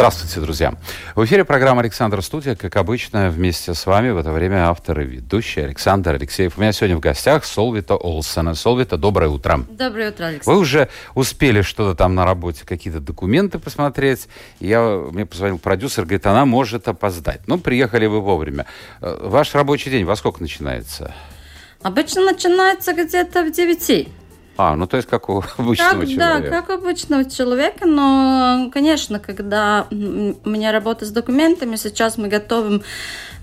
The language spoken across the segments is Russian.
Здравствуйте, друзья. В эфире программа «Александр Студия». Как обычно, вместе с вами в это время автор и ведущий Александр Алексеев. У меня сегодня в гостях Солвита Олсена. Солвита, доброе утро. Доброе утро, Александр. Вы уже успели что-то там на работе, какие-то документы посмотреть. Я, мне позвонил продюсер, говорит, она может опоздать. Ну, приехали вы вовремя. Э, ваш рабочий день во сколько начинается? Обычно начинается где-то в 9. А, ну то есть как у обычного как, человека. Да, как обычного человека, но, конечно, когда у меня работа с документами, сейчас мы готовим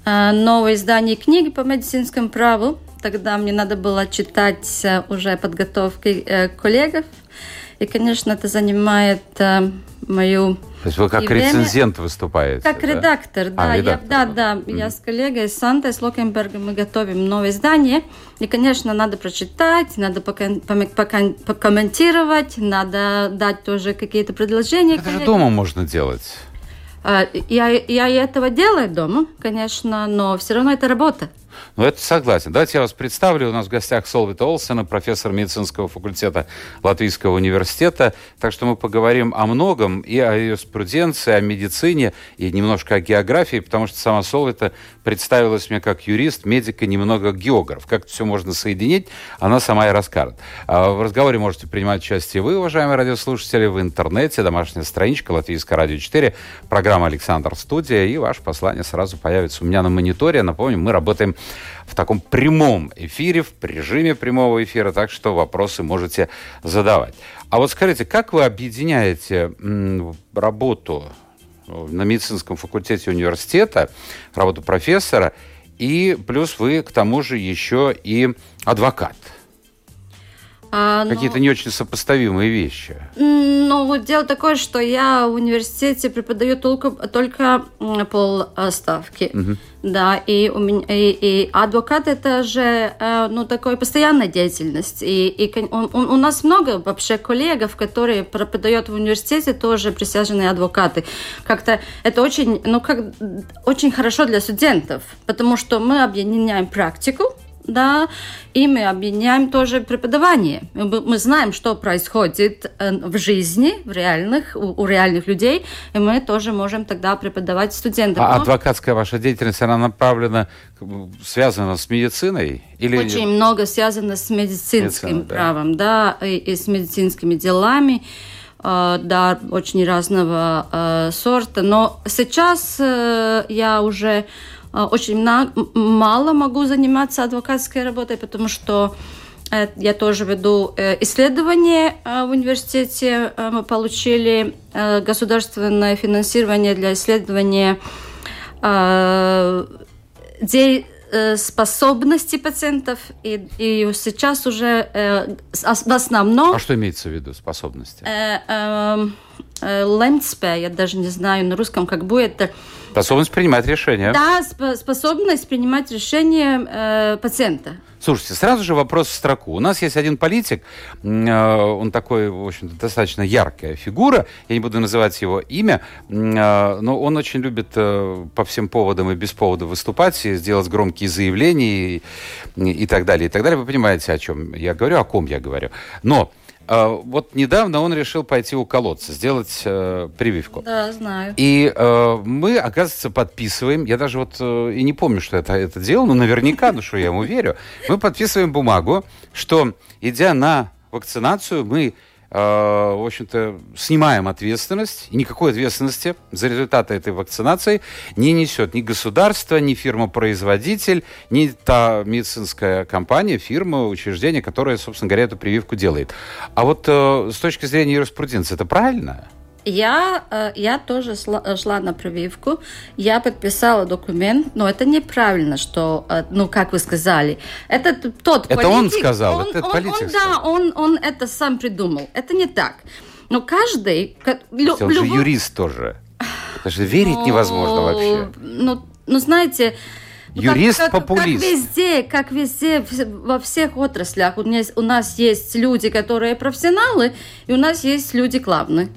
э, новое издание книги по медицинскому праву, тогда мне надо было читать э, уже подготовки э, коллегов, и, конечно, это занимает э, мою... То есть вы как и время- рецензент выступаете? Как да? редактор, да. А, я, редактор. да, да. Я с коллегой Сантой с Локенбергом мы готовим новое издание. И, конечно, надо прочитать, надо покон- покон- покомментировать, надо дать тоже какие-то предложения. Это же дома можно делать. А, Я, я и этого делаю дома, конечно, но все равно это работа. Ну, это согласен. Давайте я вас представлю. У нас в гостях Солвита Олсена, профессор медицинского факультета Латвийского университета. Так что мы поговорим о многом и о юриспруденции, о медицине, и немножко о географии, потому что сама Солвита представилась мне как юрист, медик и немного географ. Как это все можно соединить, она сама и расскажет. А В разговоре можете принимать участие вы, уважаемые радиослушатели, в интернете, домашняя страничка Латвийское радио 4, программа «Александр Студия», и ваше послание сразу появится у меня на мониторе. Напомню, мы работаем в таком прямом эфире, в режиме прямого эфира, так что вопросы можете задавать. А вот скажите, как вы объединяете работу на медицинском факультете университета, работу профессора, и плюс вы к тому же еще и адвокат? А, но- Какие-то не очень сопоставимые вещи. Ну, дело такое, что я в университете преподаю только, только полставки. Да, и у меня и, и адвокат это же э, ну такой постоянная деятельность. И, и он- у нас много вообще коллегов, которые преподают в университете, тоже присяжные адвокаты. Как-то это очень, ну как очень хорошо для студентов, потому что мы объединяем практику, да, и мы объединяем тоже преподавание. Мы знаем, что происходит э, в жизни, в реальных, у, реальных людей, и мы тоже можем тогда преподавать студентам. А Но адвокатская ваша деятельность, она направлена, связана с медициной? Или... Очень много связано с медицинским Медицина, да. правом, да, и, и с медицинскими делами. э, Да, очень разного э, сорта. Но сейчас э, я уже очень мна- м- мало могу заниматься адвокатской работой, потому что э, я тоже веду э, исследование э, в университете. Э, Мы получили э, государственное финансирование для исследования э, де- э, способности пациентов, и, и сейчас уже в основном А что имеется в виду, способности? э, э, лемтспе, я даже не знаю на русском, как будет. Способность принимать решения. Да, спо- способность принимать решения э, пациента. Слушайте, сразу же вопрос в строку. У нас есть один политик, э, он такой, в общем-то, достаточно яркая фигура, я не буду называть его имя, э, но он очень любит э, по всем поводам и без повода выступать, и сделать громкие заявления и, и так далее, и так далее. Вы понимаете, о чем я говорю, о ком я говорю. Но э, вот недавно он решил пойти у колодца, сделать э, прививку. Да, знаю. И э, мы, оказывается, подписываем, я даже вот э, и не помню, что это, это делал, но наверняка, ну что я ему верю, мы подписываем бумагу, что, идя на вакцинацию, мы, в общем-то, снимаем ответственность, и никакой ответственности за результаты этой вакцинации не несет ни государство, ни фирма-производитель, ни та медицинская компания, фирма, учреждение, которое, собственно говоря, эту прививку делает. А вот э, с точки зрения юриспруденции, это правильно? Я, э, я тоже шла, э, шла на прививку, я подписала документ, но это неправильно, что, э, ну, как вы сказали, это тот Это политик, он сказал, он, это он- политик он, сказал. Да, он, он это сам придумал, это не так. Но каждый... ка- лю- Он же любой- юрист тоже. Это же верить невозможно вообще. Ну, ну, знаете, Юрист-популист. Как, как, везде, как везде, во всех отраслях. У нас, у нас есть люди, которые профессионалы, и у нас есть люди главные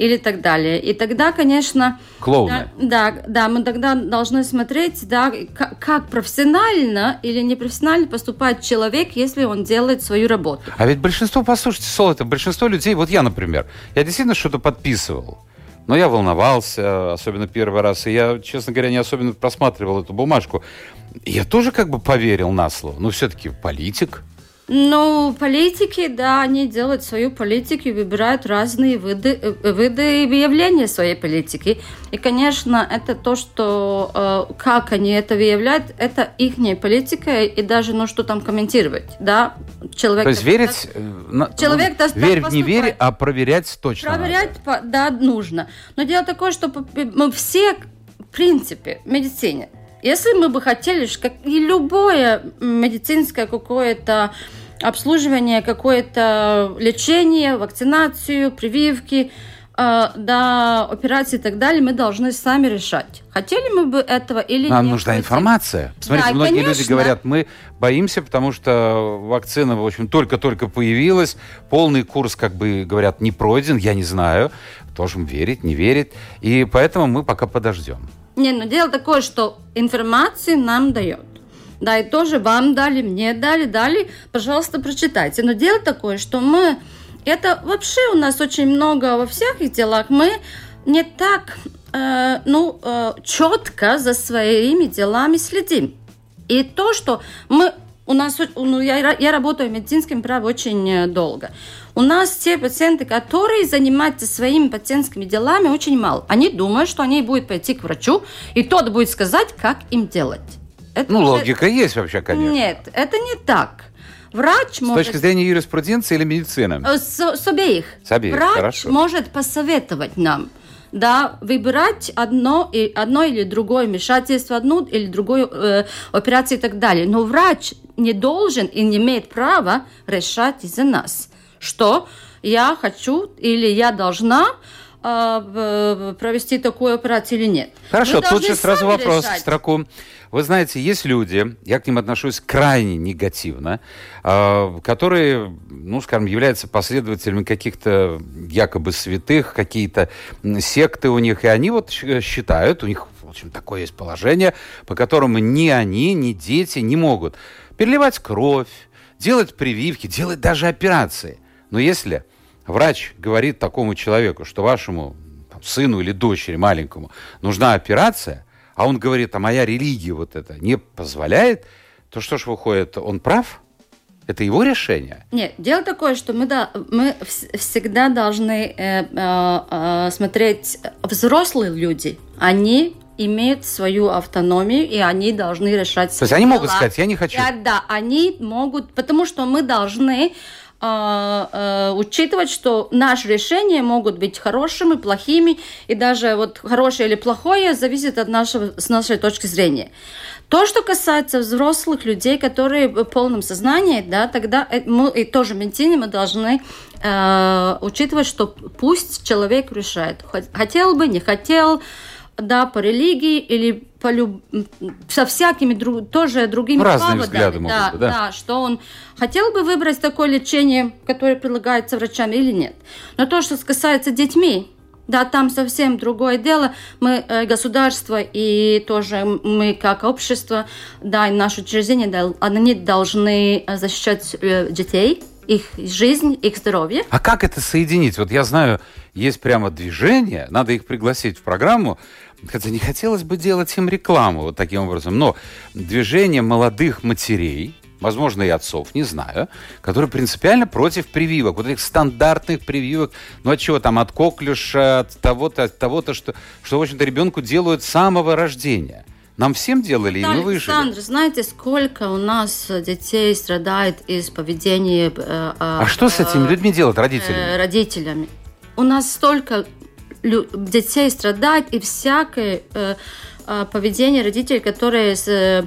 или так далее. И тогда, конечно... Клоуны. Да, да, да, мы тогда должны смотреть, да, как, как профессионально или непрофессионально поступает человек, если он делает свою работу. А ведь большинство, послушайте, Сол, это большинство людей, вот я, например, я действительно что-то подписывал. Но я волновался, особенно первый раз, и я, честно говоря, не особенно просматривал эту бумажку. Я тоже как бы поверил на слово. Но все-таки политик, ну, политики, да, они делают свою политику выбирают разные виды, э, виды выявления своей политики. И, конечно, это то, что э, как они это выявляют, это их политика, и даже, ну, что там комментировать, да. Человек то есть верить, э, человек ну, верь, не верь, а проверять точно Проверять, надо. да, нужно. Но дело такое, что мы все, в принципе, в медицине, если мы бы хотели, как и любое медицинское какое-то обслуживание, какое-то лечение, вакцинацию, прививки, э, до операции и так далее, мы должны сами решать. Хотели мы бы этого или Нам нет. нужна информация. Посмотрите, да, многие конечно. люди говорят, мы боимся, потому что вакцина, в общем, только-только появилась, полный курс, как бы говорят, не пройден, я не знаю, тоже верить, не верить, и поэтому мы пока подождем. Не, но дело такое, что информацию нам дает да, и тоже вам дали, мне дали, дали, пожалуйста, прочитайте. Но дело такое, что мы, это вообще у нас очень много во всех делах, мы не так, э, ну, э, четко за своими делами следим. И то, что мы у нас, ну, я, я работаю в медицинском праве очень э, долго. У нас те пациенты, которые занимаются своими пациентскими делами, очень мало. Они думают, что они будут пойти к врачу, и тот будет сказать, как им делать. Это ну, логика есть вообще, конечно. Нет, это не так. Врач с может... точки зрения юриспруденции или медицины? Э, с, с обеих. С обеих, Врач хорошо. может посоветовать нам, да, выбирать одно, и, одно или другое вмешательство, одну или другую э, операцию и так далее. Но врач не должен и не имеет права решать за нас, что я хочу или я должна провести такую операцию или нет. Хорошо, тут же сразу вопрос решать. в строку. Вы знаете, есть люди, я к ним отношусь крайне негативно, а, которые, ну, скажем, являются последователями каких-то якобы святых, какие-то секты у них, и они вот считают, у них, в общем, такое есть положение, по которому ни они, ни дети не могут переливать кровь, делать прививки, делать даже операции. Но если врач говорит такому человеку, что вашему там, сыну или дочери маленькому нужна операция, а он говорит, а моя религия вот это не позволяет, то что ж выходит, он прав? Это его решение? Нет, дело такое, что мы, да, мы всегда должны э, э, э, смотреть взрослые люди. Они имеют свою автономию, и они должны решать То есть они дела. могут сказать, я не хочу. Да, да, они могут, потому что мы должны э, э, учитывать, что наши решения могут быть хорошими, плохими, и даже вот хорошее или плохое зависит от нашего, с нашей точки зрения. То, что касается взрослых людей, которые в полном сознании, да, тогда э, мы и тоже в медицине мы должны э, учитывать, что пусть человек решает, хотел бы, не хотел, да, по религии или по люб... со всякими друг... тоже другими Разные поводами. взгляды могут да, быть, да. да, что он хотел бы выбрать такое лечение, которое предлагается врачами или нет. Но то, что касается детьми, да, там совсем другое дело. Мы э, государство и тоже мы как общество, да, и наше учреждение, они должны защищать э, детей, их жизнь, их здоровье. А как это соединить? Вот я знаю, есть прямо движение, надо их пригласить в программу, хотя не хотелось бы делать им рекламу вот таким образом, но движение молодых матерей, возможно, и отцов, не знаю, которые принципиально против прививок, вот этих стандартных прививок, ну от чего там, от коклюша, от того-то, от того-то, что, что в общем-то, ребенку делают с самого рождения. Нам всем делали, и мы выжили. Александр, знаете, сколько у нас детей страдает из поведения... Э, э, а что с этими людьми делать, родителями? Э, родителями. У нас столько детей страдает, и всякое э, э, поведение родителей, которые э,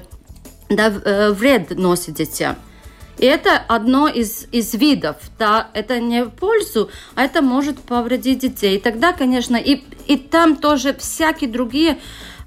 да, э, вред носит детям. И это одно из, из видов. Да, это не в пользу, а это может повредить детей. И тогда, конечно, и, и там тоже всякие другие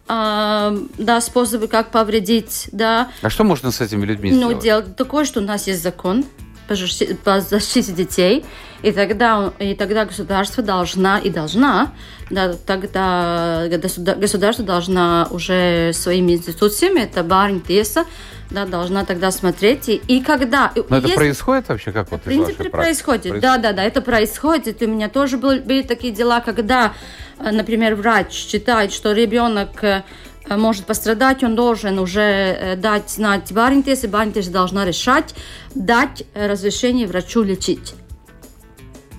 э, да, способы, как повредить, да. А что можно с этими людьми Ну, сделать? делать такое, что у нас есть закон по защи- по защите детей, и тогда, и тогда государство должна и должна, да, тогда государ- государство должна уже своими институциями, это барин, теса, да, должна тогда смотреть, и, и когда... Но это если- происходит вообще, как вот в принципе, практики? происходит. Да, да, да, это происходит. У меня тоже был- были такие дела, когда, э, например, врач считает, что ребенок э, может пострадать, он должен уже э, дать знать баринтес, и баринтес должна решать, дать э, разрешение врачу лечить.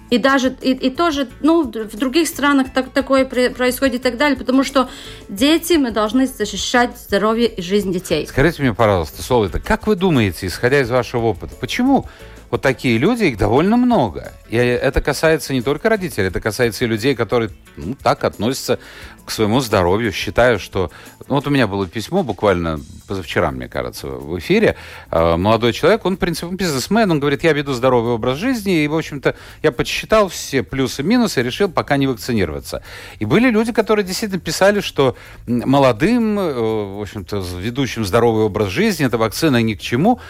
И даже и, и тоже, ну, в других странах так, такое происходит и так далее, потому что дети мы должны защищать здоровье и жизнь детей. Скажите мне, пожалуйста, Солвита, как вы думаете, исходя из вашего опыта, почему вот такие люди, их довольно много? И это касается не только родителей, это касается и людей, которые ну, так относятся к своему здоровью, считаю, что... Ну, вот у меня было письмо буквально позавчера, мне кажется, в эфире. Э, Молодой человек, он, в принципе, бизнесмен, он говорит, я веду здоровый образ жизни, и, в общем-то, я подсчитал все плюсы и минусы, решил пока не вакцинироваться. И были люди, которые действительно писали, что молодым, э, в общем-то, ведущим здоровый образ жизни, эта вакцина ни к чему,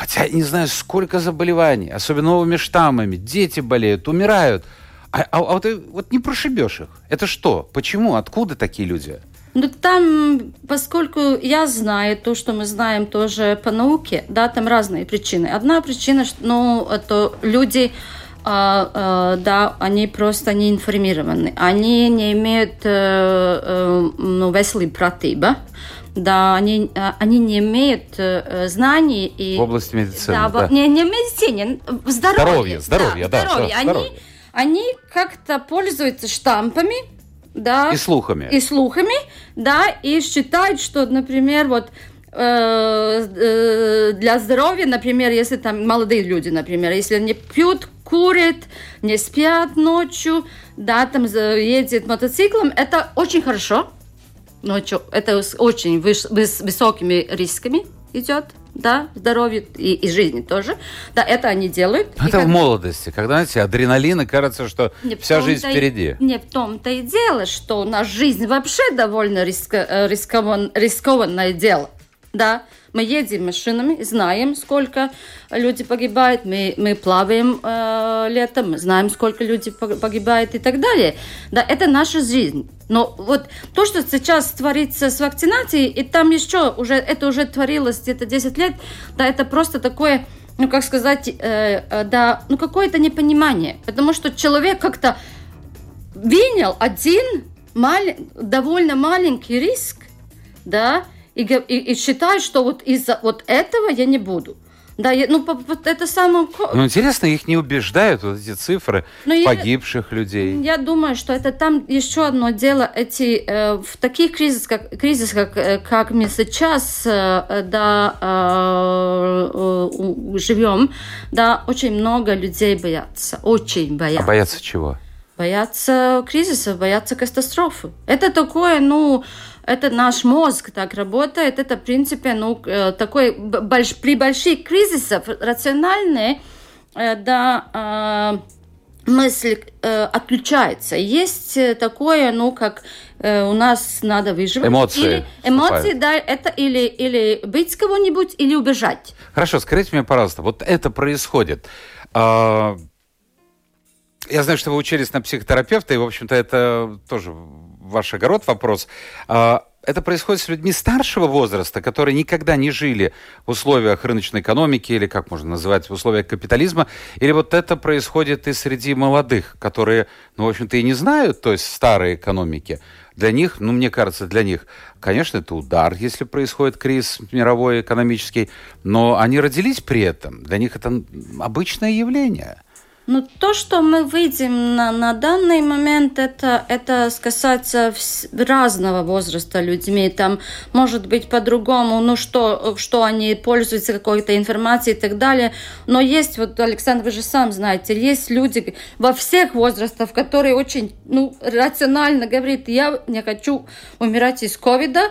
Хотя не знаю, сколько заболеваний, особенно новыми штаммами. Дети болеют, умирают. А, а- а вот, и- вот не прошибешь их. Это что? Почему? Откуда такие люди? Ну, там, поскольку я знаю то, что мы знаем тоже по науке, да, там разные причины. Одна причина, что, ну, это люди, а, а, да, они просто не информированы. Они не имеют э, э, ну, pratība. Да, они, а, они не имеют э, знаний и... В области медицины, Да, да. Не, не в медицине, в здоровье. Здоровье, здоровье, да, здоровье. да, Они, здоровье. они как-то пользуются штампами, да, И слухами. и слухами, да, и считают, что, например, вот э, э, для здоровья, например, если там молодые люди, например, если они пьют, курят, не спят ночью, да, там ездят мотоциклом, это очень хорошо, ночью, это с очень выс- высокими рисками идет, да, здоровье и, и жизни тоже, да, это они делают. Ну, И Это в как- молодости, когда, знаете, адреналин, и кажется, что не в вся жизнь и- впереди. Не в том-то и дело, что у нас жизнь вообще довольно риска- э, рискован- рискованное дело. Да, мы едем машинами, знаем, сколько люди погибают, мы, мы плаваем э, летом, знаем, сколько людей пог- погибает и так далее. Да, это наша жизнь. Но вот то, что сейчас творится с вакцинацией, и там еще уже, это уже творилось где-то 10 лет, да, это просто такое, ну, как сказать, э, э, да, ну, какое-то непонимание. Потому что человек как-то принял один мале- довольно маленький риск, да, и, и, и считает, что вот из-за вот этого я не буду. Да, я- ну, вот это самое... Ну, интересно, их не убеждают вот эти цифры Но я- погибших людей. Я думаю, что это там еще одно дело. Эти э, в таких кризисах, как, кризисах, как, э, как мы сейчас, э, да, э, э, живем, да, очень много людей боятся, очень А боятся. боятся чего? Боятся кризиса, боятся катастрофы. Это такое, ну, это наш мозг так работает. Это, в принципе, ну, э, такой больш- при больших кризисах рациональные, э, да, э, мысль э, отключается. Есть э, такое, ну, как э, у нас надо выживать. Эмоции Или, эмоции, да, это или, или быть с кого-нибудь, или убежать. Хорошо, скажите мне, пожалуйста, вот это происходит. А, Я знаю, что вы учились на психотерапевта, и, в общем-то, это тоже ваш огород вопрос. А, Это происходит с людьми старшего возраста, которые никогда не жили в условиях рыночной экономики, или как можно называть, в условиях капитализма, или вот это происходит и среди молодых, которые, ну, в общем-то, и не знают, то есть старой экономики. Для них, ну, мне кажется, для них, конечно, это удар, если происходит кризис мировой экономический, но они родились при этом. Для них это обычное явление. Ну, то, что мы видим на, на данный момент, это, это касается разного возраста людьми. Там может быть по-другому, ну, что, что они пользуются какой-то информацией и так далее. Но есть, вот, Александр, вы же сам знаете, есть люди во всех возрастах, которые очень, ну, рационально говорят, я не хочу умирать из ковида,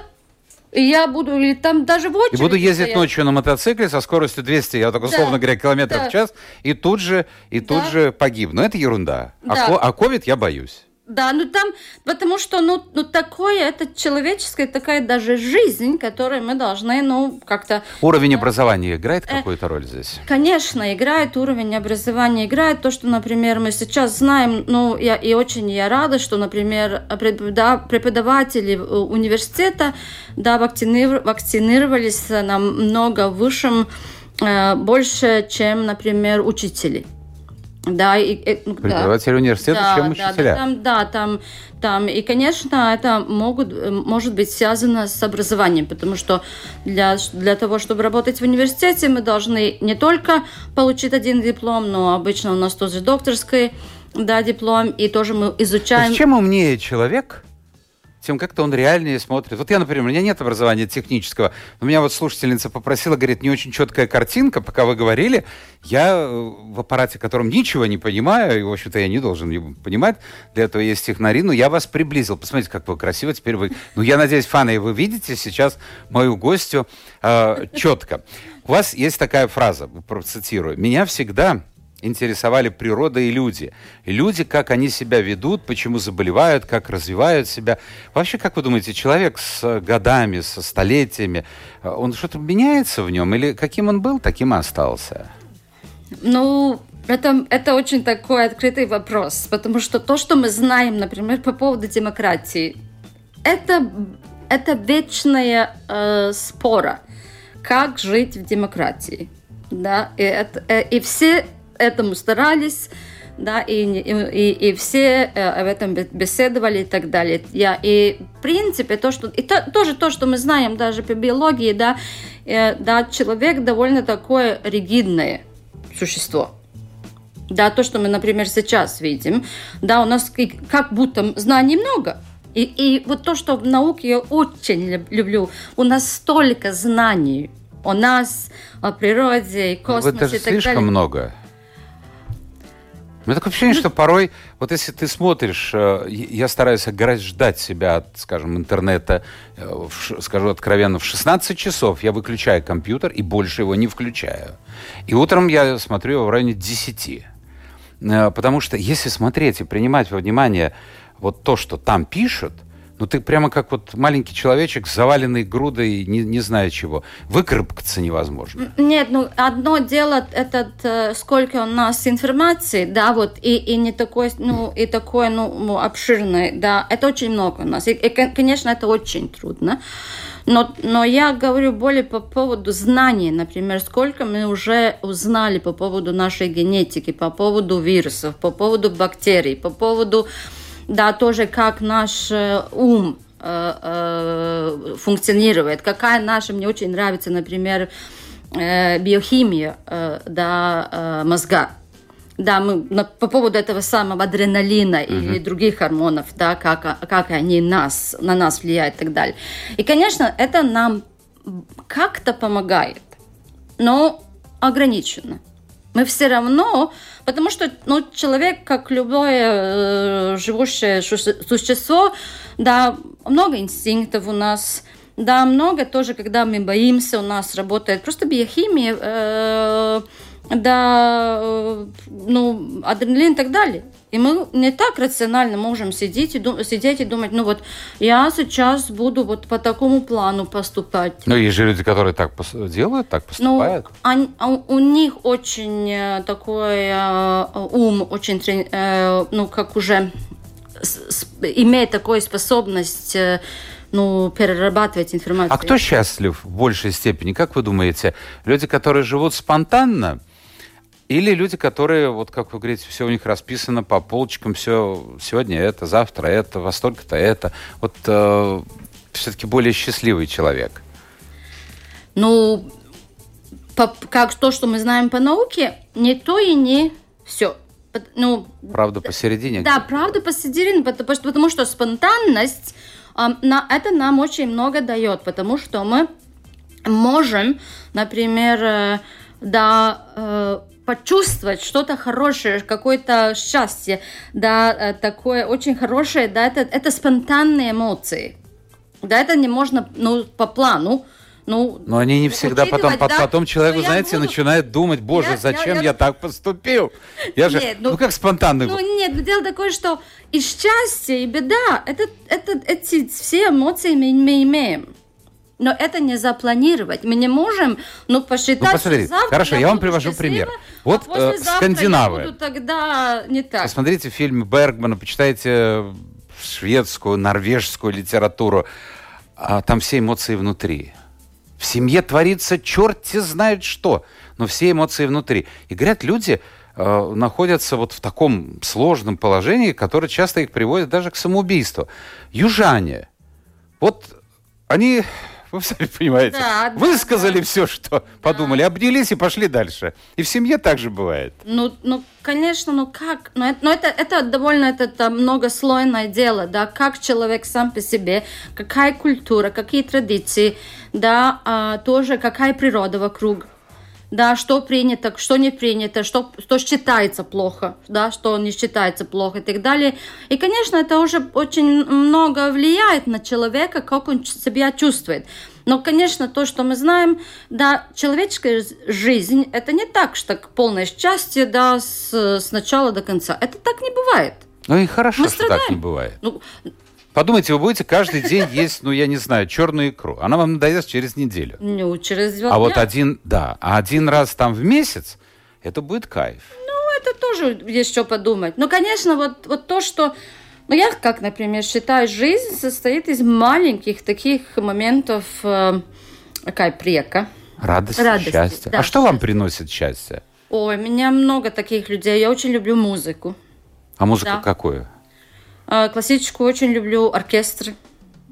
и я буду, или там даже в И очереди буду ездить стоять. ночью на мотоцикле со скоростью 200, я так условно Да, говоря, километров да. в час, и тут же, и тут Да. же погибну. Это ерунда. А Да. А ковид я боюсь. Да, ну там, потому что, ну, ну такое, это человеческая такая даже жизнь, которой мы должны, ну, как-то... Уровень образования играет э, какую-то роль здесь? Конечно, играет уровень образования, играет то, что, например, мы сейчас знаем, ну, я, и очень я рада, что, например, преподаватели университета, да, вакцинировались намного высшим, э, больше, чем, например, учители. Да, и, и, ну, Преподаватели да. университета, да, чем учителя. Да, там, да, там, там. И, конечно, это могут, может быть связано с образованием, потому что для, для того, чтобы работать в университете, мы должны не только получить один диплом, но обычно у нас тоже докторский да, диплом, и тоже мы изучаем... чем умнее человек, тем как-то он реальнее смотрит. Вот я, например, у меня нет образования технического. У меня вот слушательница попросила, говорит, не очень четкая картинка, пока вы говорили. Я э, в аппарате, котором ничего не понимаю, и, в общем-то, я не должен понимать, для этого есть технари, но я вас приблизил. Посмотрите, как вы красиво теперь вы... Ну, я надеюсь, фаны, вы видите сейчас мою гостью э, четко. У вас есть такая фраза, процитирую. «Меня всегда интересовали природа и люди. И люди, как они себя ведут, почему заболевают, как развивают себя. Вообще, как вы думаете, человек с годами, со столетиями, э, он что-то меняется в нем? Или каким он был, таким и остался? Ну, это, это очень такой открытый вопрос, потому что то, что мы знаем, например, по поводу демократии, это, это вечная э, спора, как жить в демократии. Да, и, это, э, и все этому старались, да, и, и, и все э, об этом беседовали и так далее. Я, и в принципе то, что и то, тоже то, что мы знаем даже по биологии, да, э, да, человек довольно такое ригидное существо. Да, то, что мы, например, сейчас видим, да, у нас как будто знаний много, и, и вот то, что в науке я очень люблю, у нас столько знаний о нас, о природе, и космосе это же и так слишком далее. много. У меня такое ощущение, что порой, вот если ты смотришь, э, я стараюсь ограждать себя от, скажем, интернета, э, скажу откровенно, в 16 часов я выключаю компьютер и больше его не включаю. И утром я смотрю его в районе 10. Э, потому что если смотреть и принимать во внимание вот то, что там пишут – ну, ты прямо как вот маленький человечек, заваленный грудой, не, не знаю чего. Выкарабкаться невозможно. Нет, ну, одно дело, этот, э, сколько у нас информации, да, вот, и, и не такой, ну, и такой, ну, обширный, да, это очень много у нас. И, и конечно, это очень трудно. Но, но я говорю более по поводу знаний, например, сколько мы уже узнали по поводу нашей генетики, по поводу вирусов, по поводу бактерий, по поводу да, тоже как наш э, ум э, э, функционирует, какая наша, мне очень нравится, например, биохимия да, мозга. Да, мы на, по поводу этого самого адреналина uh-huh. или других гормонов, да, как, как они нас, на нас влияют и так далее. И, конечно, это нам как-то помогает, но ограниченно мы все равно, потому что ну, человек, как любое э, живущее существо, да, много инстинктов у нас, да, много тоже, когда мы боимся, у нас работает просто биохимия, э, да, э, ну, адреналин и так далее. И мы не так рационально можем сидеть и, дум- сидеть и думать, ну вот я сейчас буду вот по такому плану поступать. Ну, есть же люди, которые так делают, так ну, поступают. Ну, они, а у них очень э, такой э, ум, очень, э, ну, как уже с, имеет такую способность э, ну, перерабатывать информацию. А кто счастлив в большей степени? Как вы думаете? Люди, которые живут спонтанно, или люди, которые, вот как вы говорите, все у них расписано по полочкам, все сегодня это, завтра это, во столько-то это. Вот э, все-таки более счастливый человек. Ну, по, как то, что мы знаем по науке, не то и не все. Ну, правда посередине? Да, правда посередине, потому, потому что спонтанность, э, на, это нам очень много дает, потому что мы можем, например, э, да, э, почувствовать что-то хорошее, какое-то счастье, да, э, такое очень хорошее, да, это, это спонтанные эмоции. Да, это не можно, ну, по плану, Ну, Но они не всегда потом, да, потом человек, вы знаете, буду- начинает думать, боже, Я- зачем я- я, я- так поступил? Я же, Нет, ну, ну- как спонтанный. Ну нет, но дело такое, что и счастье, и беда, это, это, эти все эмоции мы, мы имеем. Но это не запланировать. Мы не можем, ну, посчитать, Ну, посмотрите, что завтра хорошо, я вам буду привожу счастлива, пример. Вот, а э, скандинавы. Я буду тогда не так. Посмотрите фильмы Бергмана, почитайте шведскую, норвежскую литературу. А там все эмоции внутри. В семье творится черти знает что, но все эмоции внутри. И говорят, люди э, находятся вот в таком сложном положении, которое часто их приводит даже к самоубийству. Южане. Вот они, вы сами понимаете, Да, да, высказали да. все, что подумали, обнялись и пошли дальше. И в семье так же бывает. Ну, ну, конечно, ну как? Но это, но это, это довольно это, это многослойное дело, да, как человек сам по себе, какая культура, какие традиции, да, а, тоже какая природа вокруг, да, что принято, что не принято, что, что считается плохо, да, что не считается плохо и так далее. И, конечно, это уже очень много влияет на человека, как он себя чувствует. Но, конечно, то, что мы знаем, да, человеческая жизнь, это не так, что полное счастье, да, с, с начала до конца. Это так не бывает. Ну и хорошо, Мы что так не страдаем. бывает. Ну, Подумайте, вы будете каждый день есть, ну, я не знаю, черную икру. Она вам надоест через неделю. ну, через два А вот дня. один, да, а один раз там в месяц, это будет кайф. Ну, это тоже есть что подумать. Ну, конечно, вот, вот то, что... Ну, я, как, например, считаю, жизнь состоит из маленьких таких моментов, э, какая прека. Радость, Радости, счастье. да, а что вам приносит счастье? Ой, у меня много таких людей. Я очень люблю музыку. А музыку Да. какую? А, Классическую очень люблю, оркестры.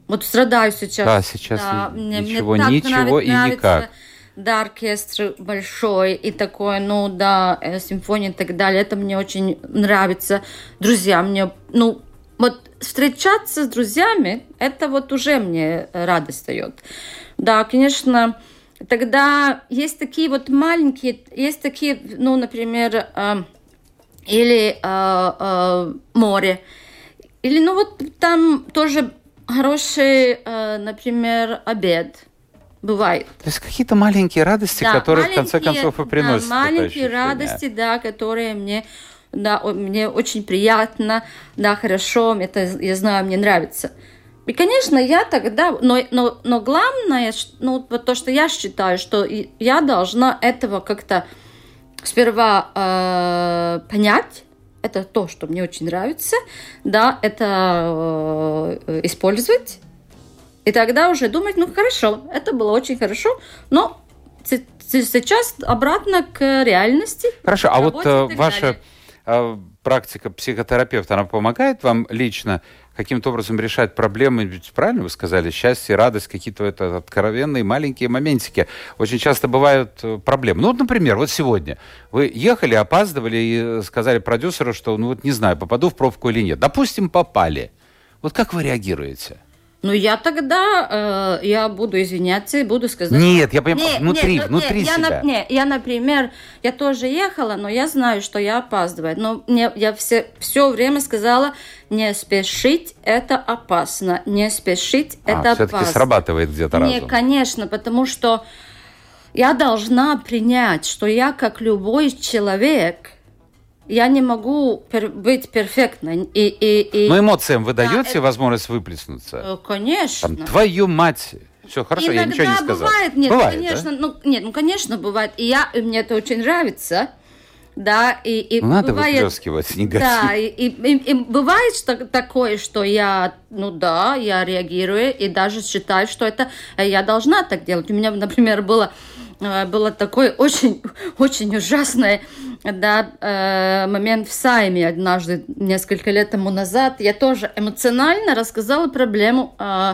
Вот страдаю сейчас. Да, сейчас мне- мне ничего, ничего нравится- и нравится, никак. Да, оркестр большой и такой, ну да, э, симфония и так далее. Это мне очень нравится. Друзья, мне, ну, вот встречаться с друзьями, это вот уже мне радость дает. Да, конечно, тогда есть такие вот маленькие, есть такие, ну, например, э, или э, э, море, или, ну, вот там тоже хороший, э, например, обед бывает. То есть какие-то маленькие радости, Да, которые в конце концов и приносят да, маленькие радости, да, которые мне, да, мне очень приятно, да, хорошо, это я знаю, мне нравится. И, конечно, я тогда, но, но, но главное, ну, вот то, что я считаю, что я должна этого как-то сперва э, понять, это то, что мне очень нравится, да, это э, использовать, и тогда уже думать, ну хорошо, это было очень хорошо, но сейчас обратно к реальности. Хорошо, а вот э, ваша далее. э, практика психотерапевта, она помогает вам лично каким-то образом решать проблемы? Ведь правильно вы сказали, счастье, радость, какие-то это откровенные маленькие моментики. Очень часто бывают э, проблемы. Ну, вот, например, вот сегодня вы ехали, опаздывали и э, сказали продюсеру, что, ну вот не знаю, попаду в пробку или нет. Допустим, попали. Вот как вы реагируете? Ну я тогда, э, я буду извиняться и буду сказать... Нет, я понимаю, Не, внутри, не, ну, внутри не, я, себя. на- не, я, например, я тоже ехала, но я знаю, что я опаздываю. Но мне, я все, все время сказала, не спешить, это опасно. Не спешить, это а, все-таки опасно. срабатывает где-то разум. конечно, потому что я должна принять, что я, как любой человек, я не могу пер- быть перфектной. И, и, и, Но эмоциям вы даете это- возможность выплеснуться? э, конечно. Там, твою мать! Все, хорошо, я ничего не сказал. бывает, нет, Бывает, конечно, да? ну, нет, ну, конечно, бывает. И я, и мне это очень нравится, да, и, и Ну, надо бывает... выплескивать негатив. Да, и, и, и- и бывает что, такое, что я, ну да, я реагирую и даже считаю, что это э, я должна так делать. У меня, например, было было такой очень, очень ужасный да, э, момент в Сайме однажды, несколько лет тому назад. Я тоже эмоционально рассказала проблему э,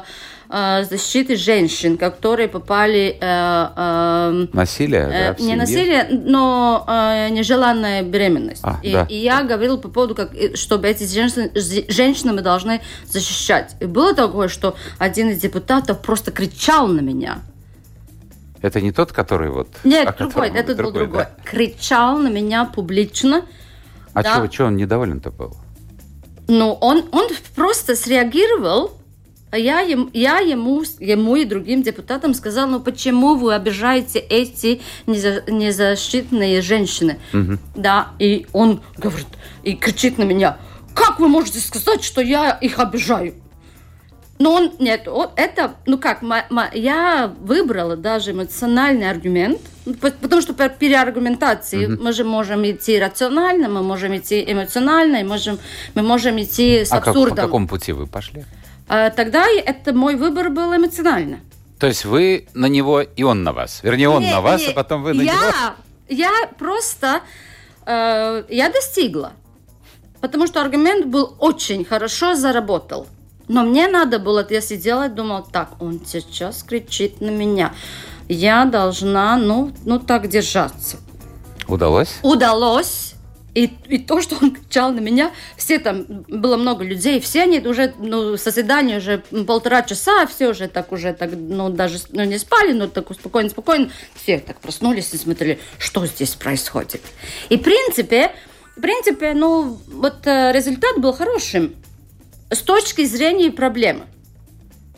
э, защиты женщин, которые попали... э, э, Насилие, да, Э, не семье? насилие, но э, нежеланная беременность. А, и, да. и я говорила по поводу, как, э, чтобы эти женщины, женщины мы должны защищать. И было такое, что один из депутатов просто кричал на меня. Это не тот, который вот... Нет, другой, котором- это был другой. да? Кричал на меня публично. А Да. чего, чего он недоволен-то был? Ну, он, он просто среагировал я, им, я ему, ему и другим депутатам сказала, ну почему вы обижаете эти неза, незащитные женщины? Угу. Да, и он говорит, и кричит на меня, как вы можете сказать, что я их обижаю? Но он, нет, он, это, ну как, ма, ма, я выбрала даже эмоциональный аргумент, потому что при переаргументации mm-hmm. мы же можем идти рационально, мы можем идти эмоционально, и можем, мы можем идти с а абсурдом. Как, по какому пути вы пошли? А, тогда это мой выбор был эмоционально. То есть вы на него, и он на вас. Вернее, он не, на вас, не, а потом вы на я, него. Я просто, э, я достигла. Потому что аргумент был очень хорошо заработал. Но мне надо было, я сидела и думала, так, он сейчас кричит на меня. Я должна, ну, ну так держаться. Удалось? Удалось. И, и то, что он кричал на меня, все там, было много людей, все они уже, ну, созидание уже полтора часа, все уже так уже, так, ну, даже ну, не спали, но так спокойно-спокойно, все так проснулись и смотрели, что здесь происходит. И, в принципе, в принципе, ну, вот э, результат был хорошим с точки зрения проблемы.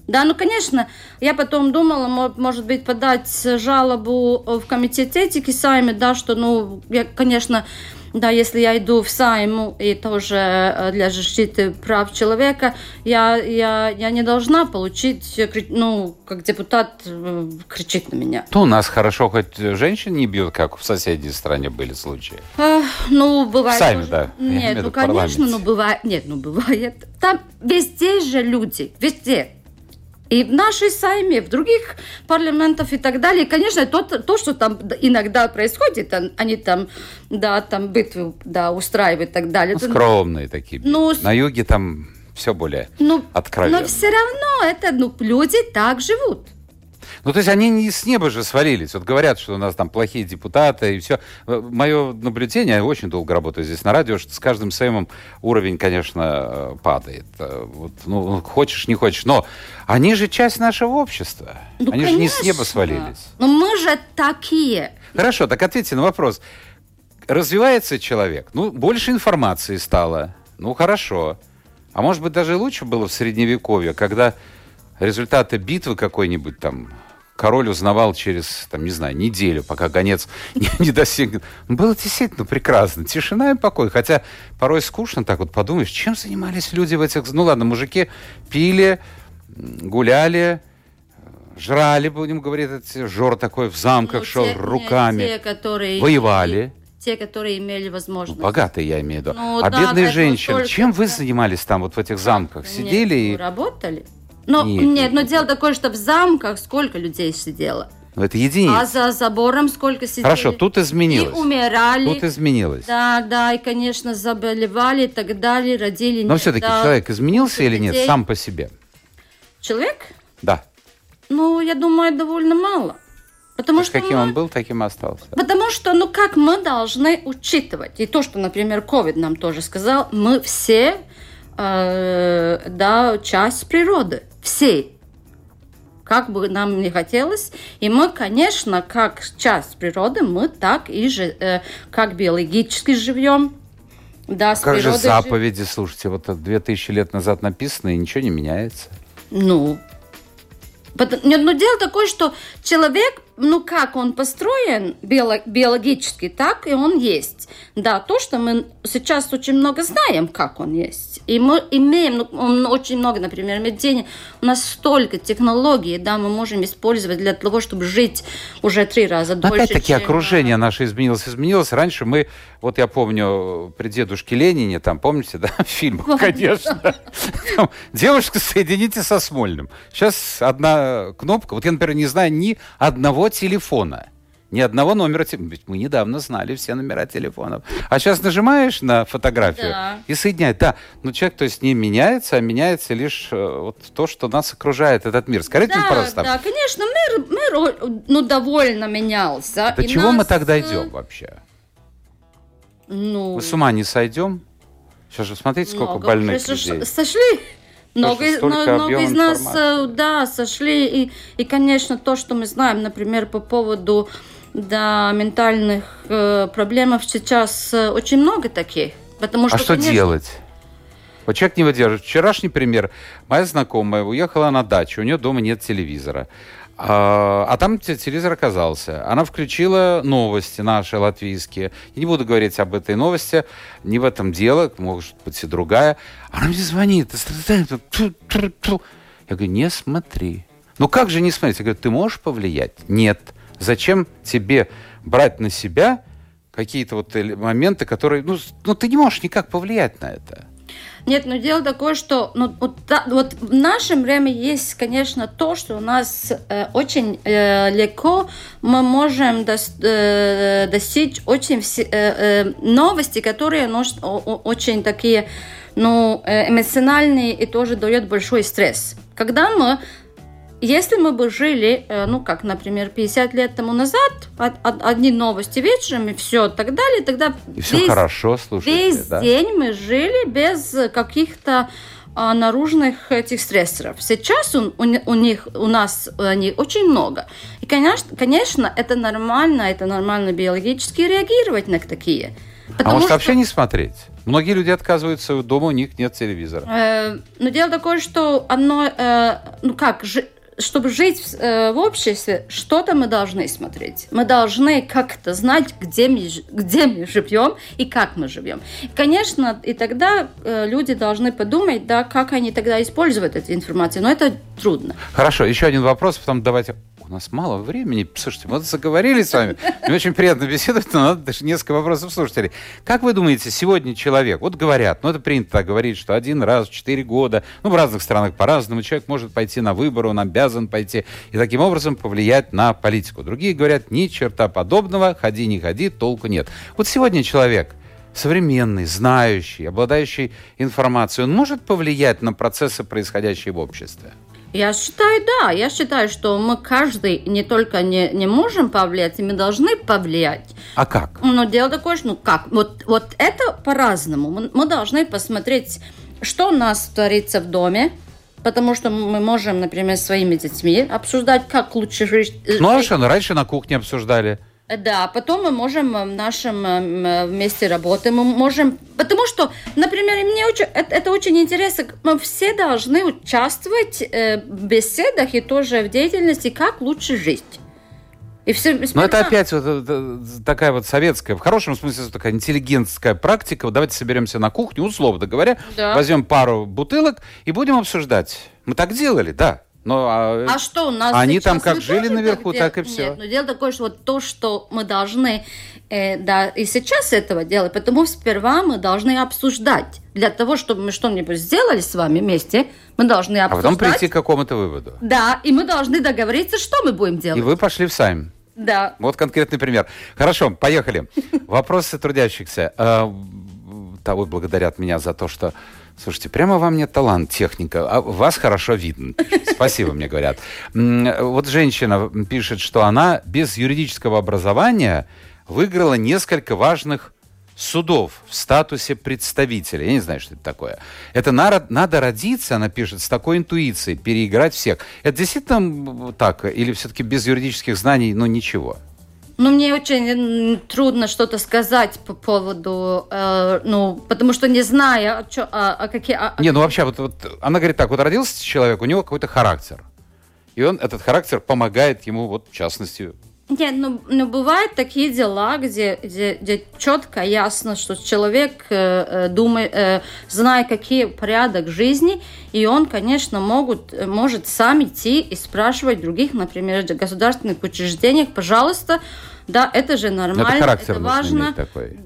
Да, ну, конечно, я потом думала, может быть, подать жалобу в комитет этики сами, да, что, ну, я, конечно, да, если я иду в Сайму и тоже э, для защиты прав человека, я, я, я не должна получить, ну, как депутат, э, кричит на меня. То у нас хорошо хоть женщин не бьют, как в соседней стране были случаи. А, ну, бывает. В Сайме, да. Нет, ну, конечно, ну, бывает. Нет, ну, бывает. Там везде же люди, везде. И в нашей Сайме, в других парламентах и так далее. И, конечно, то, то, что там иногда происходит, они там, да, там битвы да, устраивают и так далее. Ну, скромные такие. Ну, На юге там все более ну, откровенно. Но все равно это, ну, люди так живут. Ну, то есть они не с неба же свалились. Вот говорят, что у нас там плохие депутаты и все. Мое наблюдение, я очень долго работаю здесь на радио, что с каждым сеймом уровень, конечно, э, падает. Э, вот, ну, хочешь, не хочешь. Но они же часть нашего общества. Ну, они конечно. же не с неба свалились. Но мы же такие. Хорошо, так ответьте на вопрос. Развивается человек, ну, больше информации стало. Ну, хорошо. А может быть, даже лучше было в Средневековье, когда результаты битвы какой-нибудь там король узнавал через, там, не знаю, неделю, пока гонец не, не достиг. Было действительно прекрасно. Тишина и покой. Хотя порой скучно так вот подумаешь, чем занимались люди в этих... Ну ладно, мужики пили, гуляли, жрали, будем говорить, эти, жор такой в замках ну, шел те, руками. Те, которые воевали. Те, которые имели возможность. Ну, богатые, я имею в виду. Ну, а да, бедные женщины, чем вы занимались там, вот в этих замках? Сидели нет, и... Работали. Но, нет, нет, но дело такое, что в замках сколько людей сидело? Ну, это единица. А за забором сколько сидели? Хорошо, тут изменилось. И умирали. Тут изменилось. Да, да, и, конечно, заболевали и так далее, родили. Но все-таки да, человек изменился или нет сам по себе? Человек? Да. Ну, я думаю, довольно мало. Потому что каким мы, он был, таким и остался. Потому что, ну, как мы должны учитывать, и то, что, например, COVID нам тоже сказал, мы все, э, да, часть природы всей. Как бы нам не хотелось. И мы, конечно, как часть природы, мы так и же, э, как биологически живем. Да, а как же заповеди, жив... слушайте, вот две тысячи лет назад написано, и ничего не меняется. Ну, но дело такое, что человек ну, как он построен биологически, так и он есть. Да, то, что мы сейчас очень много знаем, как он есть. И мы имеем ну, очень много, например, медицины. У нас столько технологий, да, мы можем использовать для того, чтобы жить уже три раза дольше. Опять-таки чем... окружение наше изменилось, изменилось. Раньше мы, вот я помню, при дедушке Ленине, там, помните, да, фильм, конечно. Девушка, соедините со Смольным. Сейчас одна кнопка, вот я, например, не знаю ни одного телефона. Ни одного номера телефона. Ведь мы недавно знали все номера телефонов. А сейчас нажимаешь на фотографию да. и соединяет. Да, но человек, то есть, не меняется, а меняется лишь э, вот то, что нас окружает, этот мир. Скажите да, пожалуйста. Да, конечно, мир, мир ну, довольно менялся. До чего нас... мы тогда идем вообще? Ну... Мы с ума не сойдем? Сейчас же смотрите, сколько Много больных людей. Сошли? Много, много из нас, информации. да, сошли. И, и, конечно, то, что мы знаем, например, по поводу да, ментальных э, проблем сейчас э, очень много таких. Потому что, а что конечно, делать? Вот человек не выдерживает. Вчерашний пример. Моя знакомая уехала на дачу, у нее дома нет телевизора. А, а там телевизор оказался. Она включила новости наши латвийские. Я не буду говорить об этой новости, не в этом дело, может быть и другая. Она мне звонит. Я говорю, не смотри. Ну как же не смотреть? Я говорю, ты можешь повлиять? Нет. Зачем тебе брать на себя какие-то вот моменты, которые... Ну, ну ты не можешь никак повлиять на это. Нет, но дело такое, что ну, вот, да, вот в нашем время есть, конечно, то, что у нас э, очень э, легко мы можем дос, э, достичь очень все, э, э, новости, которые ну, очень такие ну, э, эмоциональные и тоже дают большой стресс. Когда мы если мы бы жили, э, ну, как, например, 50 лет тому назад, одни новости вечером и все, так далее, тогда и все весь, хорошо, слушайте, весь да? день мы жили без каких-то а, наружных этих стрессоров. Сейчас у, у, у них, у нас они очень много. И, конечно, конечно, это нормально, это нормально биологически реагировать на такие. а может что... вообще не смотреть? Многие люди отказываются, дома у них нет телевизора. Э, но дело такое, что оно, э, ну как, ж, чтобы жить э, в обществе, что-то мы должны смотреть. Мы должны как-то знать, где мы, где мы живем и как мы живем. Конечно, и тогда э, люди должны подумать, да, как они тогда используют эту информацию. Но это трудно. Хорошо, еще один вопрос, потом давайте у нас мало времени. Слушайте, мы заговорили с вами. Мне очень приятно беседовать, но надо даже несколько вопросов слушателей. Как вы думаете, сегодня человек, вот говорят, ну это принято так говорить, что один раз в четыре года, ну в разных странах по-разному, человек может пойти на выборы, он обязан пойти и таким образом повлиять на политику. Другие говорят, ни черта подобного, ходи не ходи, толку нет. Вот сегодня человек, современный, знающий, обладающий информацией, он может повлиять на процессы, происходящие в обществе? Я считаю, да. Я считаю, что мы каждый не только не, не можем повлиять, мы должны повлиять. А как? Но дело такое, что ну как? Вот, вот это по-разному. Мы, мы должны посмотреть, что у нас творится в доме, потому что мы можем, например, своими детьми обсуждать, как лучше жить. Ну, а что, раньше на кухне обсуждали. Да, потом мы можем в нашем месте работы, мы можем, потому что, например, мне очень, это, это очень интересно, мы все должны участвовать э, в беседах и тоже в деятельности, как лучше жить. И все, Но это опять вот это, такая вот советская, в хорошем смысле такая интеллигентская практика. Давайте соберемся на кухню, условно говоря, да. возьмем пару бутылок и будем обсуждать. Мы так делали, да. Но, а, а что у нас Они там как жили наверху, так, так и все. Нет, но дело такое, что вот то, что мы должны, э, да, и сейчас этого делать, потому сперва мы должны обсуждать. Для того, чтобы мы что-нибудь сделали с вами вместе, мы должны обсуждать. А потом прийти к какому-то выводу. Да, и мы должны договориться, что мы будем делать. И вы пошли в Сайм. Да. Вот конкретный пример. Хорошо, поехали. Вопросы трудящихся. Э, того благодарят меня за то, что Слушайте, прямо вам нет талант, техника, а вас хорошо видно. Спасибо, мне говорят. Вот женщина пишет, что она без юридического образования выиграла несколько важных судов в статусе представителя. Я не знаю, что это такое. Это надо, надо родиться, она пишет, с такой интуицией, переиграть всех. Это действительно так? Или все-таки без юридических знаний, ну ничего? Ну, мне очень трудно что-то сказать по поводу, э, ну, потому что не знаю, а, чё, а, а какие... А, не, ну вообще, вот, вот она говорит так, вот родился человек, у него какой-то характер. И он, этот характер помогает ему, вот, в частности, нет, ну, ну бывают такие дела, где, где, где четко ясно, что человек э, э думает, э, зная, какие порядок жизни, и он, конечно, могут, может сам идти и спрашивать других, например, в государственных учреждениях, пожалуйста, да, это же нормально, это, характер это важно. Такой.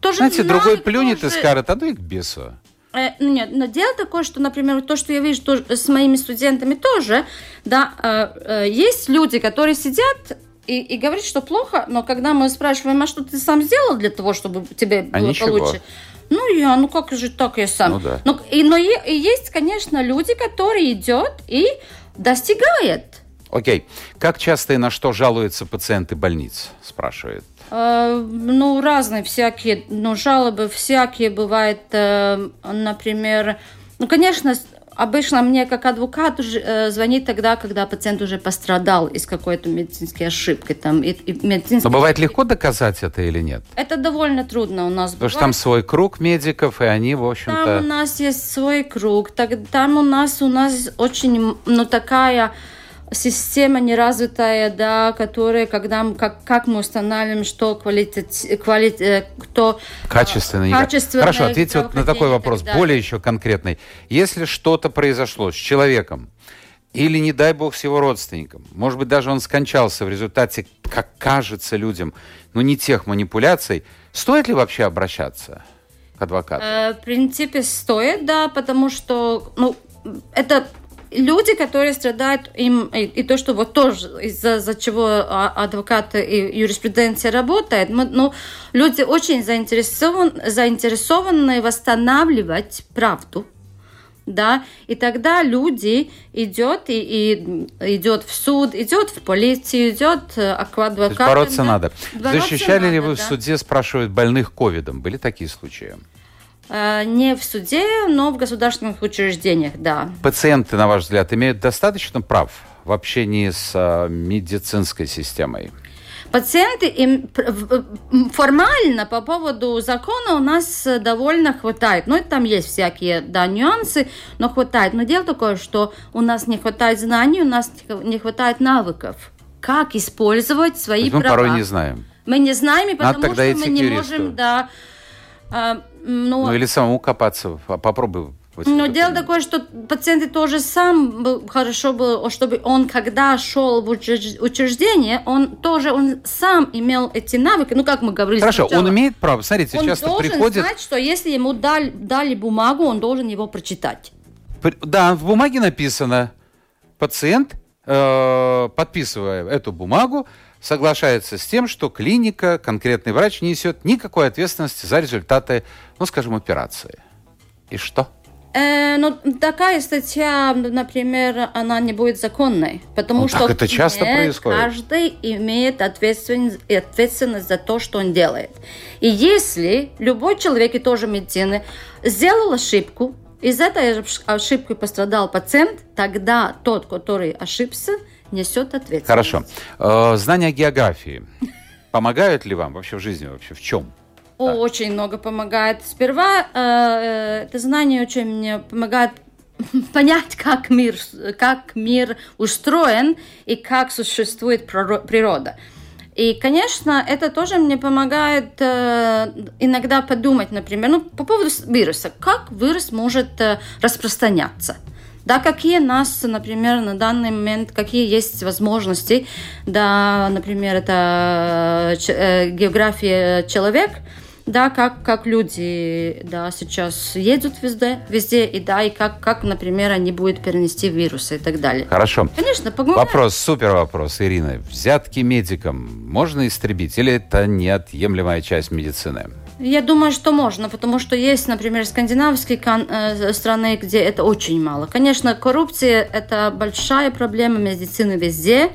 Тоже Знаете, другой плюнет тоже... и скажет, а ну и к бесу. Э, ну, нет, но дело такое, что, например, то, что я вижу тоже с моими студентами тоже, да, э, э, есть люди, которые сидят и, и говорят, что плохо, но когда мы спрашиваем, а что ты сам сделал для того, чтобы тебе а было ничего. получше? Ну, я, ну как же так я сам? Ну, да. но, и, но и, и есть, конечно, люди, которые идет и достигает. Окей. Как часто и на что жалуются пациенты больниц, спрашивает ну, разные всякие, ну, жалобы всякие бывают, э, например, ну, конечно, обычно мне как адвокат уже, э, звонит тогда, когда пациент уже пострадал из какой-то медицинской ошибки. Там, и, и медицинской... Но бывает легко доказать это или нет? Это довольно трудно у нас. Потому бывает. что там свой круг медиков, и они, в общем-то... Там у нас есть свой круг. Так, там у нас, у нас очень, ну, такая система неразвитая, да, которая, когда мы, как, как мы устанавливаем, что квалитет, квалит, э, кто качественно. качественное Хорошо, ответьте вот на такой вопрос, более еще конкретный. Если что-то произошло с человеком, или, не дай бог, с его родственником. Может быть, даже он скончался в результате, как кажется людям, ну, не тех манипуляций. Стоит ли вообще обращаться к адвокату? Э, в принципе, стоит, да, потому что, ну, это люди, которые страдают им, и, и то, что вот тоже из-за за чего а, адвокаты и юриспруденция работает, мы, ну, люди очень заинтересован, заинтересованы восстанавливать правду, да, и тогда люди идет и, и идет в суд, идет в полицию, идет э, к адвокату. То есть бороться да? надо. Бороться Защищали надо, ли вы да. в суде, спрашивают, больных ковидом? Были такие случаи? Э, Не в суде, но в государственных учреждениях, да. Пациенты, на ваш взгляд, имеют достаточно прав в общении с а, медицинской системой? Пациенты им в- формально по поводу закона у нас э, довольно хватает. Ну, там есть всякие да, нюансы, но хватает. Но дело такое, что у нас не хватает знаний, у нас не хватает навыков. Как использовать свои мы права? порой не знаем. Мы не знаем, и Надо потому тогда что мы не можем, да. А, ну, Ну или самому копаться. По- Попробуй. но дело документе. такое, что пациент тоже сам был, хорошо было, чтобы он, когда шел в учреж- учреждение, он тоже он сам имел эти навыки. Ну, как мы говорили Хорошо, сначала. он имеет право. Смотрите, Он часто должен приходит... знать, что если ему дали, дали бумагу, он должен его прочитать. Да, в бумаге написано, пациент, э, подписывая эту бумагу, соглашается с тем, что клиника, конкретный врач не несет никакой ответственности за результаты, ну, скажем, операции. И что? Э, но такая статья, например, она не будет законной, потому Ну, что так это часто нет, происходит. каждый имеет ответственность, ответственность за то, что он делает. И если любой человек, и тоже медицины, сделал ошибку, из этой ошибки пострадал пациент, тогда тот, который ошибся, несет ответственность. Хорошо. Э, знания географии помогают ли вам вообще в жизни? Вообще в чем? О, Очень много помогает. Сперва э, это знание очень мне помогает понять, как мир, как мир устроен и как существует природа. И, конечно, это тоже мне помогает э, иногда подумать, например, ну, по поводу вируса. Как вирус может э, распространяться? Да, какие нас, например, на данный момент, какие есть возможности, да, например, это ч- э, география человек, да, как, как люди, да, сейчас едут везде, везде, и да, и как, как, например, они будут перенести вирусы и так далее. Хорошо. Конечно, помогает. Вопрос, супер вопрос, Ирина. Взятки медикам можно истребить или это неотъемлемая часть медицины? Я думаю, что можно, потому что есть, например, скандинавские э, страны, где это очень мало. Конечно, коррупция – это большая проблема медицины везде,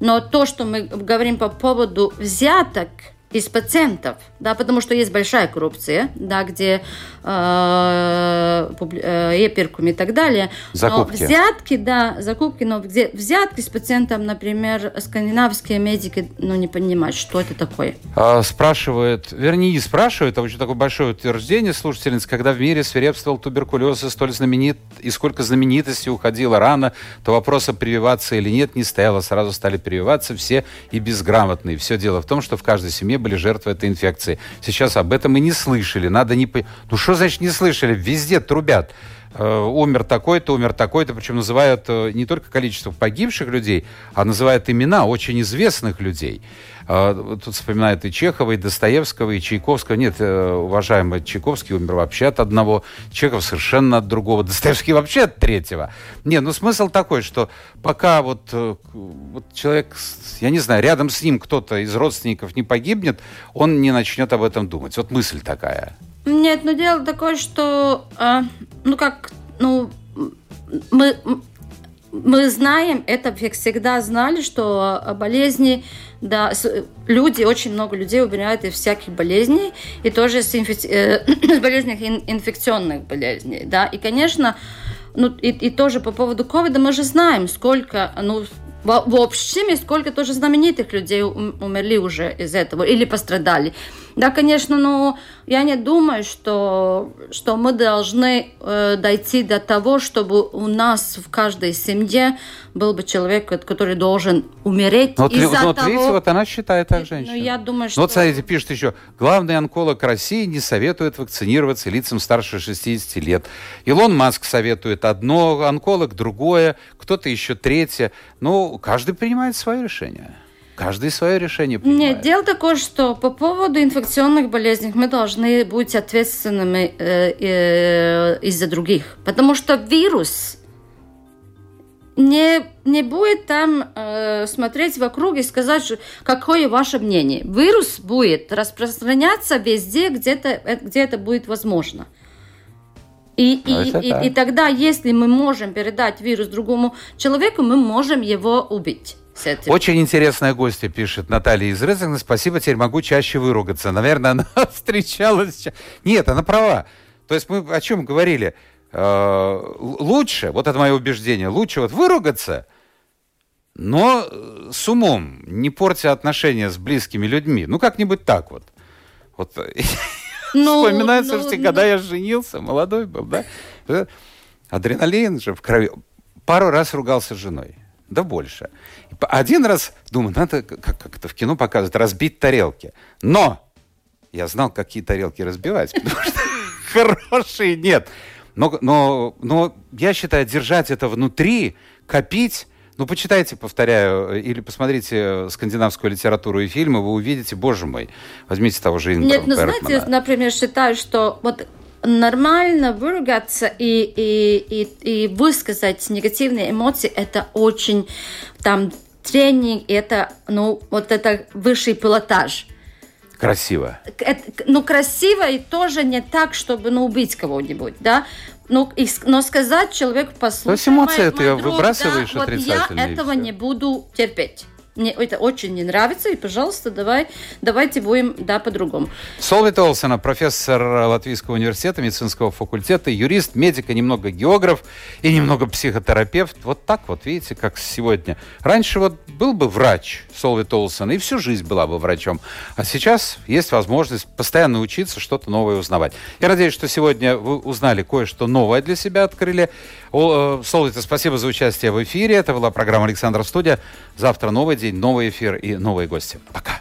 но то, что мы говорим по поводу взяток из пациентов, да, потому что есть большая коррупция, да, где э, э, и так далее. Закупки. Но взятки, да, закупки, но где взятки с пациентом, например, скандинавские медики, ну, не понимают, что это такое. А, спрашивают, вернее, не спрашивают, а очень такое большое утверждение слушательниц, когда в мире свирепствовал туберкулез и столь знаменит, и сколько знаменитостей уходило рано, то вопроса прививаться или нет не стояло, сразу стали прививаться все и безграмотные. Все дело в том, что в каждой семье были жертвы этой инфекции. Сейчас об этом и не слышали. Надо не... Ну что значит не слышали? Везде трубят. Э, умер такой-то, умер такой-то, причем называют э, не только количество погибших людей, а называют имена очень известных людей. Э, Тут вспоминают и Чехова, и Достоевского, и Чайковского. Нет, э, уважаемый Чайковский умер вообще от одного, Чехов совершенно от другого, Достоевский вообще от третьего. Не, ну смысл такой, что пока вот, э, вот человек, я не знаю, рядом с ним кто-то из родственников не погибнет, он не начнет об этом думать. Вот мысль такая. Нет, но дело такое, что, а, ну как, ну, мы, мы знаем, это всегда знали, что болезни, да, люди, очень много людей умирают из всяких болезней, и тоже с, инфи- э, с болезнях ин- инфекционных болезней, да, и, конечно, ну, и, и тоже по поводу ковида мы же знаем, сколько, ну, в, общем, сколько тоже знаменитых людей умерли уже из этого или пострадали. Да, конечно, но я не думаю, что, что мы должны э, дойти до того, чтобы у нас в каждой семье был бы человек, который должен умереть вот, из-за вот, того... Видите, вот она считает так женщина. Ну, я думаю, что... Ну, вот, смотрите, пишет еще, главный онколог России не советует вакцинироваться лицам старше 60 лет. Илон Маск советует одно, онколог другое, кто-то еще третье. Ну, каждый принимает свое решение. Каждый свое решение принимает. Нет, дело такое, что по поводу инфекционных болезней мы должны быть ответственными э, э, из-за других. Потому что вирус не, не будет там э, смотреть вокруг и сказать, какое ваше мнение. Вирус будет распространяться везде, где-то, э, где это будет возможно. И, и, и, и тогда, если мы можем передать вирус другому человеку, мы можем его убить. Очень интересная гостья пишет Наталья из Резекна. Спасибо, теперь могу чаще выругаться. Наверное, она встречалась... Нет, она права. То есть мы о чем говорили? Э, лучше, вот это мое убеждение, лучше вот выругаться, но с умом, не портя отношения с близкими людьми. Ну, как-нибудь так вот. Вот ну, вспоминаю, ну, слушайте, ну, когда я женился, молодой был, да? Адреналин же в крови. Пару раз ругался с женой. Да больше. Один раз, думаю, надо, как, как это в кино показывают, разбить тарелки. Но я знал, какие тарелки разбивать, потому что хорошие нет. Но, но, но я считаю, держать это внутри, копить, ну, почитайте, повторяю, или посмотрите скандинавскую литературу и фильмы, вы увидите, боже мой, возьмите того же Ингмара Нет, ну, знаете, например, считаю, что вот нормально выругаться и, и, и, и высказать негативные эмоции, это очень там тренинг, это, ну, вот это высший пилотаж. Красиво. Это, ну, красиво и тоже не так, чтобы, ну, убить кого-нибудь, да. Ну, и, но сказать человеку, послушай, То есть эмоции мой, ты мой друг, выбрасываешь да, вот я этого не буду терпеть мне это очень не нравится, и, пожалуйста, давай, давайте будем, да, по-другому. Солвит Олсена, профессор Латвийского университета, медицинского факультета, юрист, медик, немного географ, и немного психотерапевт. Вот так вот, видите, как сегодня. Раньше вот был бы врач Солвит Олсен, и всю жизнь была бы врачом. А сейчас есть возможность постоянно учиться, что-то новое узнавать. Я надеюсь, что сегодня вы узнали кое-что новое для себя, открыли. Э, Солвита, спасибо за участие в эфире. Это была программа «Александр Студия». Завтра новый день, новый эфир и новые гости. Пока.